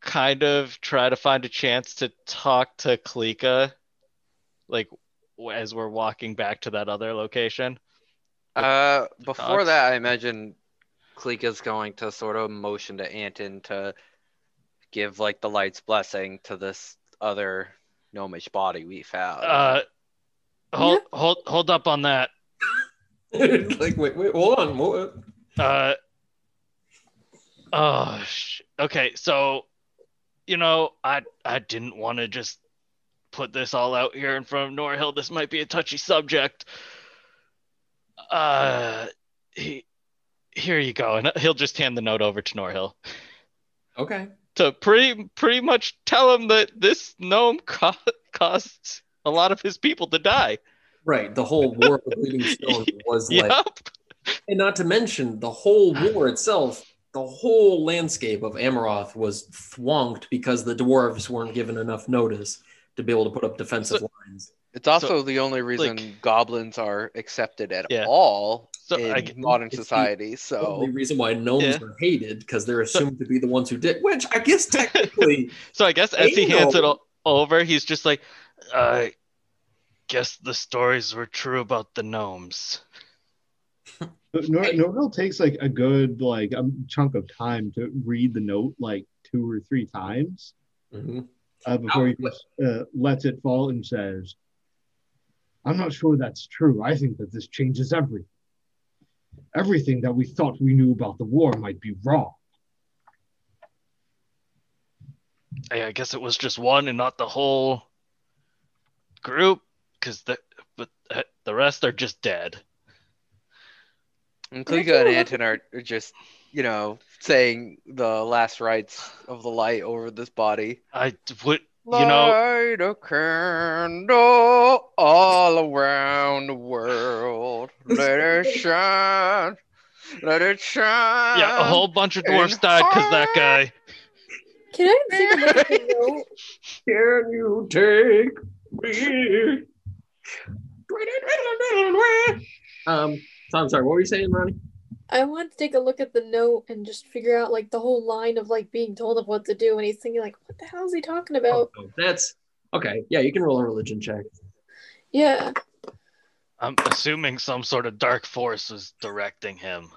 kind of try to find a chance to talk to Klika like as we're walking back to that other location. Uh, before Dogs. that, I imagine Klika's going to sort of motion to Anton to give like the light's blessing to this other gnomish body we found. Uh hold hold hold up on that. like, wait, wait, hold on. What? Uh Oh, sh- okay. So, you know, I I didn't want to just put this all out here in front of Norhill. This might be a touchy subject. Uh, he, here you go, and he'll just hand the note over to Norhill Okay. to pretty pretty much tell him that this gnome co- caused a lot of his people to die. Right. The whole War of the Bleeding Stone was like, and not to mention the whole war itself. The whole landscape of Amaroth was thwonked because the dwarves weren't given enough notice to be able to put up defensive So- lines. It's also the only reason like- goblins are accepted at Yeah. all So in I g- modern it's the society. The So only reason why gnomes Yeah. are hated because they're assumed to be the ones who did, which I guess technically, So I guess as he Hey, hands it no. o- over, he's just like, I guess the stories were true about the gnomes. But Nor- Norhill takes like a good like a chunk of time to read the note like two or three times Mhm. uh, before he just uh, lets it fall and says, "I'm not sure that's true. I think that this changes everything. Everything that we thought we knew about the war might be wrong." I, I guess it was just one and not the whole group, because the but uh, the rest are just dead. And Klika and Anton are are just, you know, saying the last rites of the light over this body. I would, you know, Light a candle all around the world. Let it shine. Let it shine. yeah, a whole bunch of dwarfs died because that guy. Can I take a look at the note? Can you take me? Um, so I'm sorry, what were you saying, Ronnie? I want to take a look at the note and just figure out like the whole line of like being told of what to do, and he's thinking like, "What the hell is he talking about?" Oh, that's okay. Yeah, you can roll a religion check. Yeah. I'm assuming some sort of dark force was directing him.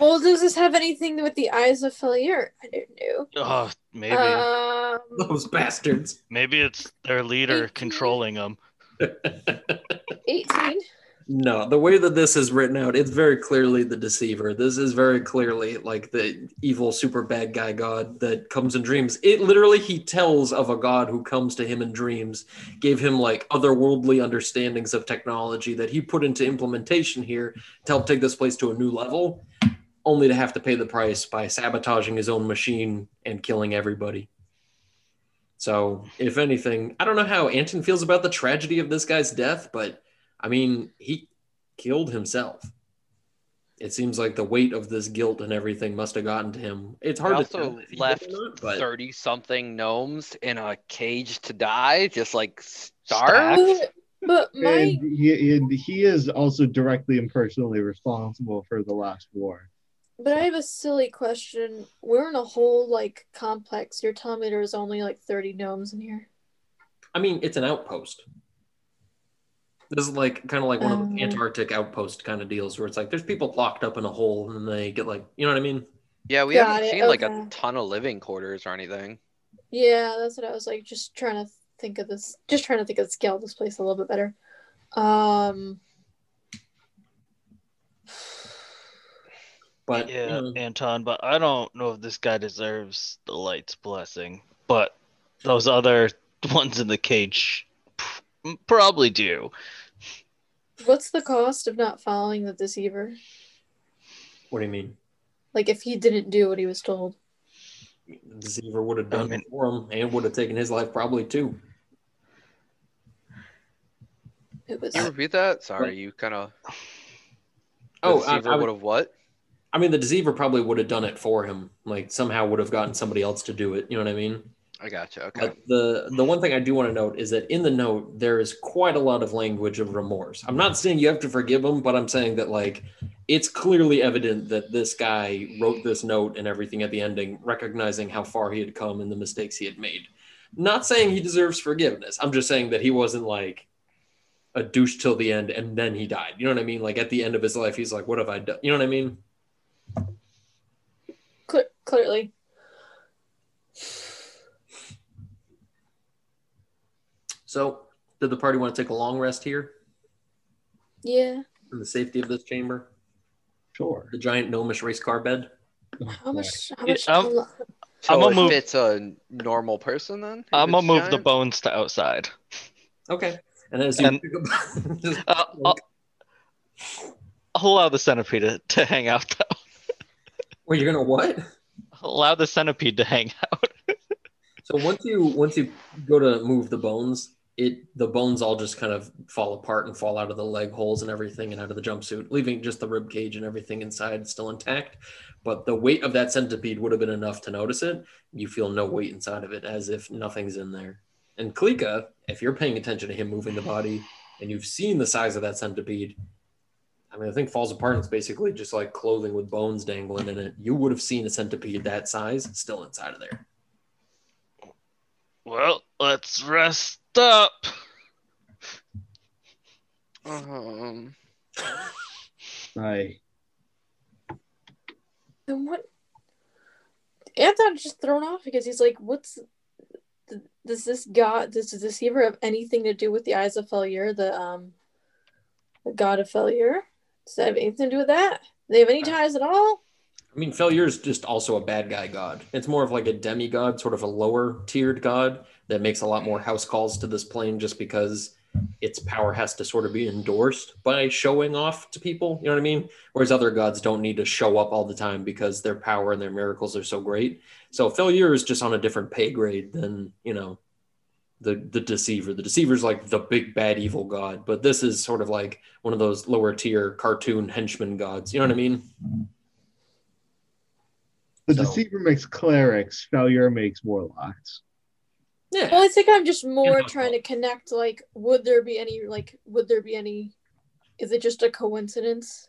Well, does this have anything with the eyes of Falier? I don't know. Oh, maybe, Um, Those bastards. maybe it's their leader Eighteen. controlling them. eighteen. No, the way that this is written out, it's very clearly the deceiver. This is very clearly like the evil super bad guy god that comes in dreams. It literally he tells of a god who comes to him in dreams, gave him like otherworldly understandings of technology that he put into implementation here to help take this place to a new level, only to have to pay the price by sabotaging his own machine and killing everybody. So, if anything, I don't know how Anton feels about the tragedy of this guy's death, but I mean, he killed himself. It seems like the weight of this guilt and everything must have gotten to him. It's hard He to also tell if he left or not, but 30 something gnomes in a cage to die, just like starved. But, but my And he, and he is also directly and personally responsible for the last war. but I have a silly question. We're in a whole like complex. You're telling me there's only like thirty gnomes in here. I mean, it's an outpost. This is like kind of like one of the Um. Antarctic outpost kind of deals where it's like there's people locked up in a hole and they get like, you know what I mean? Yeah, we Got haven't it, seen like a ton of living quarters or anything. Yeah, that's what I was like. Just trying to think of this. Just trying to think of the scale of this place a little bit better. Um. But Yeah, you know, Anton, but I don't know if this guy deserves the light's blessing. But those other ones in the cage p- probably do. What's the cost of not following the deceiver? what do you mean? Like if he didn't do what he was told. The deceiver would have done I mean- it for him and would have taken his life probably too. It was Can you repeat that? Sorry, you kind of. Oh, I- I would- would have what? I mean, the deceiver probably would have done it for him. Like somehow would have gotten somebody else to do it. You know what I mean? I gotcha. Okay. But the the one thing I do want to note is that in the note there is quite a lot of language of remorse. I'm not saying you have to forgive him, but I'm saying that like it's clearly evident that this guy wrote this note and everything at the ending, recognizing how far he had come and the mistakes he had made. Not saying he deserves forgiveness. I'm just saying that he wasn't like a douche till the end and then he died. You know what I mean? Like at the end of his life, he's like, "What have I done?" You know what I mean? Cle- clearly. So, did the party want to take a long rest here Yeah. in the safety of this chamber? Sure. The giant gnomish race car bed. How much? How Yeah, much? I'm- So I'ma it move- fits a normal person then? I'm gonna it's move the bones to outside. Okay. And then as you And- just- Uh, I'll, I'll allow the centipede to, to hang out though. Well, you're gonna what? Allow the centipede to hang out. So once you once you go to move the bones, it the bones all just kind of fall apart and fall out of the leg holes and everything and out of the jumpsuit, leaving just the rib cage and everything inside still intact. But the weight of that centipede would have been enough to notice it. You feel no weight inside of it, as if nothing's in there. And Klika, if you're paying attention to him moving the body and you've seen the size of that centipede, I mean, the thing falls apart it's basically just like clothing with bones dangling in it. You would have seen a centipede that size still inside of there. Well, let's rest up. Um, I And what? Anton's just thrown off because he's like, "What's? th- Does this god, does the deceiver have anything to do with the eyes of failure? The um, the god of failure? Does that have anything to do with that? Do they have any ties at all? I mean, failure is just also a bad guy god. It's more of like a demigod, sort of a lower tiered god that makes a lot more house calls to this plane just because its power has to sort of be endorsed by showing off to people. You know what I mean? Whereas other gods don't need to show up all the time because their power and their miracles are so great. So failure is just on a different pay grade than, you know, the the deceiver. The deceiver's like the big bad evil god, but this is sort of like one of those lower tier cartoon henchman gods. You know what I mean? the So- deceiver makes clerics, failure makes warlocks. Yeah. Well, I think I'm just more trying to connect. Like, would there be any? Like, would there be any? Is it just a coincidence?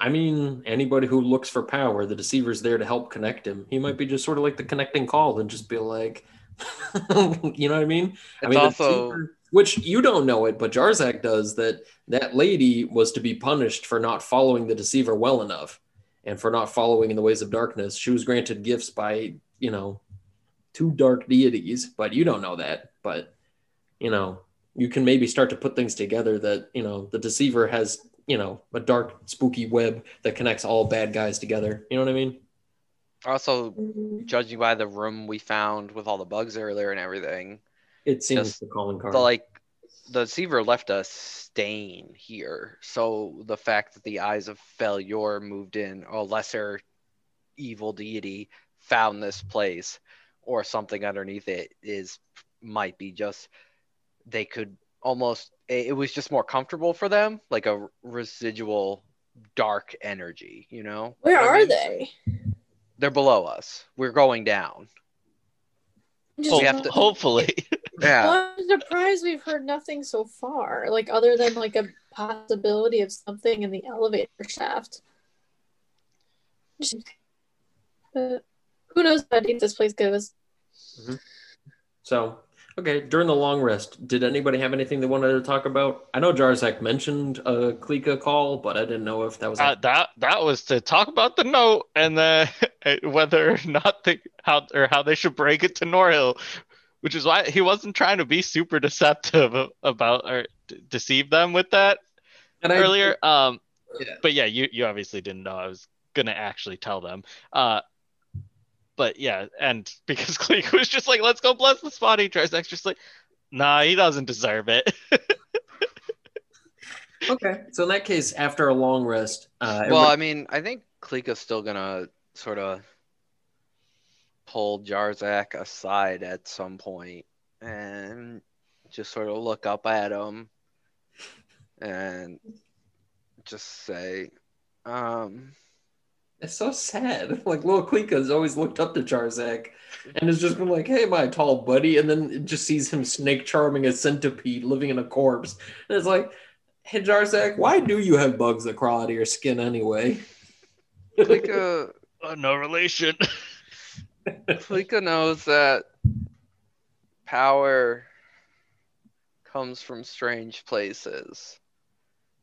I mean, anybody who looks for power, the deceiver's there to help connect him. He might be just sort of like the connecting call and just be like, you know what I mean? I mean, also- deceiver- which you don't know it, but Jarzak does that. That lady was to be punished for not following the deceiver well enough and for not following in the ways of darkness. She was granted gifts by, you know, two dark deities, but you don't know that. But, you know, you can maybe start to put things together that, you know, the deceiver has, you know, a dark, spooky web that connects all bad guys together. You know what I mean? also, Mhm. judging by the room we found with all the bugs earlier and everything, It seems Just the calling card. the like the deceiver left a stain here. So the fact that the eyes of failure moved in, a lesser evil deity found this place or something underneath it is might be just they could almost it it was just more comfortable for them, like a residual dark energy, you know? Where What I are mean? they? They're below us. We're going down. I'm We have to- Hopefully. Yeah. Well, I'm surprised we've heard nothing so far, like other than like a possibility of something in the elevator shaft. Just- But who knows how deep this place goes? So, okay, during the long rest, did anybody have anything they wanted to talk about? I know Jarzak mentioned a Klika call, but I didn't know if that was. Uh, that that was to talk about the note and then whether or not they how or how they should break it to Norhill, which is why he wasn't trying to be super deceptive about or d- deceive them with that and I- earlier. Um, Yeah. but yeah, you you obviously didn't know I was gonna actually tell them. Uh, but yeah, and because Cleek was just like, "Let's go bless the spot," he tries next, just like, "Nah, he doesn't deserve it." Okay, so in that case, after a long rest, uh, Well, I mean, I think Klika's still gonna sort of pull Jarzak aside at some point and just sort of look up at him and just say, um, it's so sad. Like little has always looked up to Jarzak and has just been like, "Hey, my tall buddy," and then it just sees him snake charming a centipede living in a corpse, and it's like, "Hey, Jarzak, why do you have bugs that crawl out of your skin anyway?" Klika, Uh, no relation. Klika knows that power comes from strange places.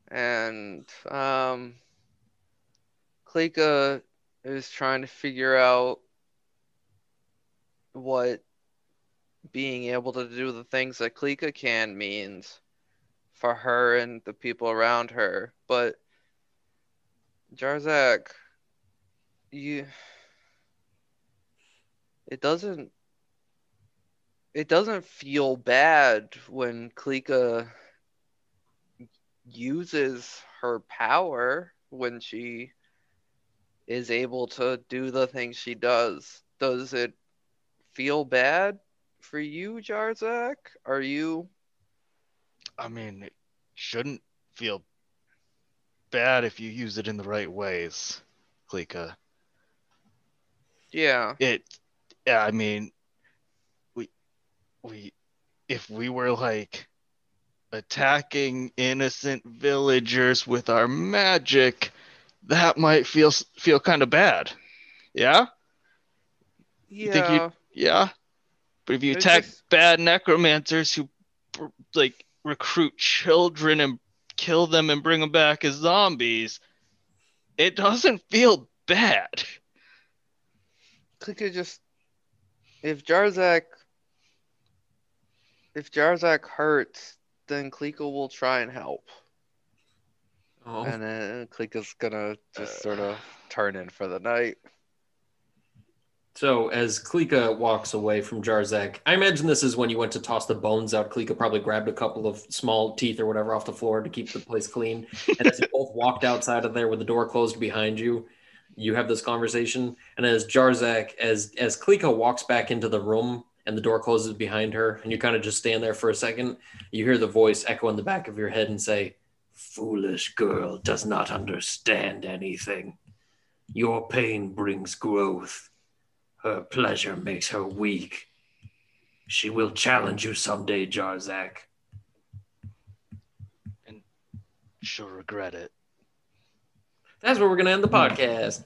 And um Klika is trying to figure out what being able to do the things that Klika can means for her and the people around her. But Jarzak, you it doesn't it doesn't feel bad when Klika uses her power when she is able to do the things she does. Does it feel bad for you, Jarzak? Are you I mean, it shouldn't feel bad if you use it in the right ways, Klika. yeah. It, yeah, I mean, we, we, if we were like attacking innocent villagers with our magic, that might feel feel kind of bad. Yeah, Yeah. think you- yeah. But if you It's attack just- bad necromancers who, like, recruit children and kill them and bring them back as zombies, it doesn't feel bad. Klika just if Jarzak if Jarzak hurts, then Klika will try and help. Oh. And then Klika's gonna just sort of turn in for the night. So as Klika walks away from Jarzak, I imagine this is when you went to toss the bones out. Klika probably grabbed a couple of small teeth or whatever off the floor to keep the place clean. And as you both walked outside of there with the door closed behind you, you have this conversation. And as Jarzak, as as Klika walks back into the room and the door closes behind her, and you kind of just stand there for a second, you hear the voice echo in the back of your head and say, Foolish girl does not understand anything. Your pain brings growth. Her pleasure makes her weak. She will challenge you someday, Jarzak. And she'll regret it. That's where we're going to end the podcast.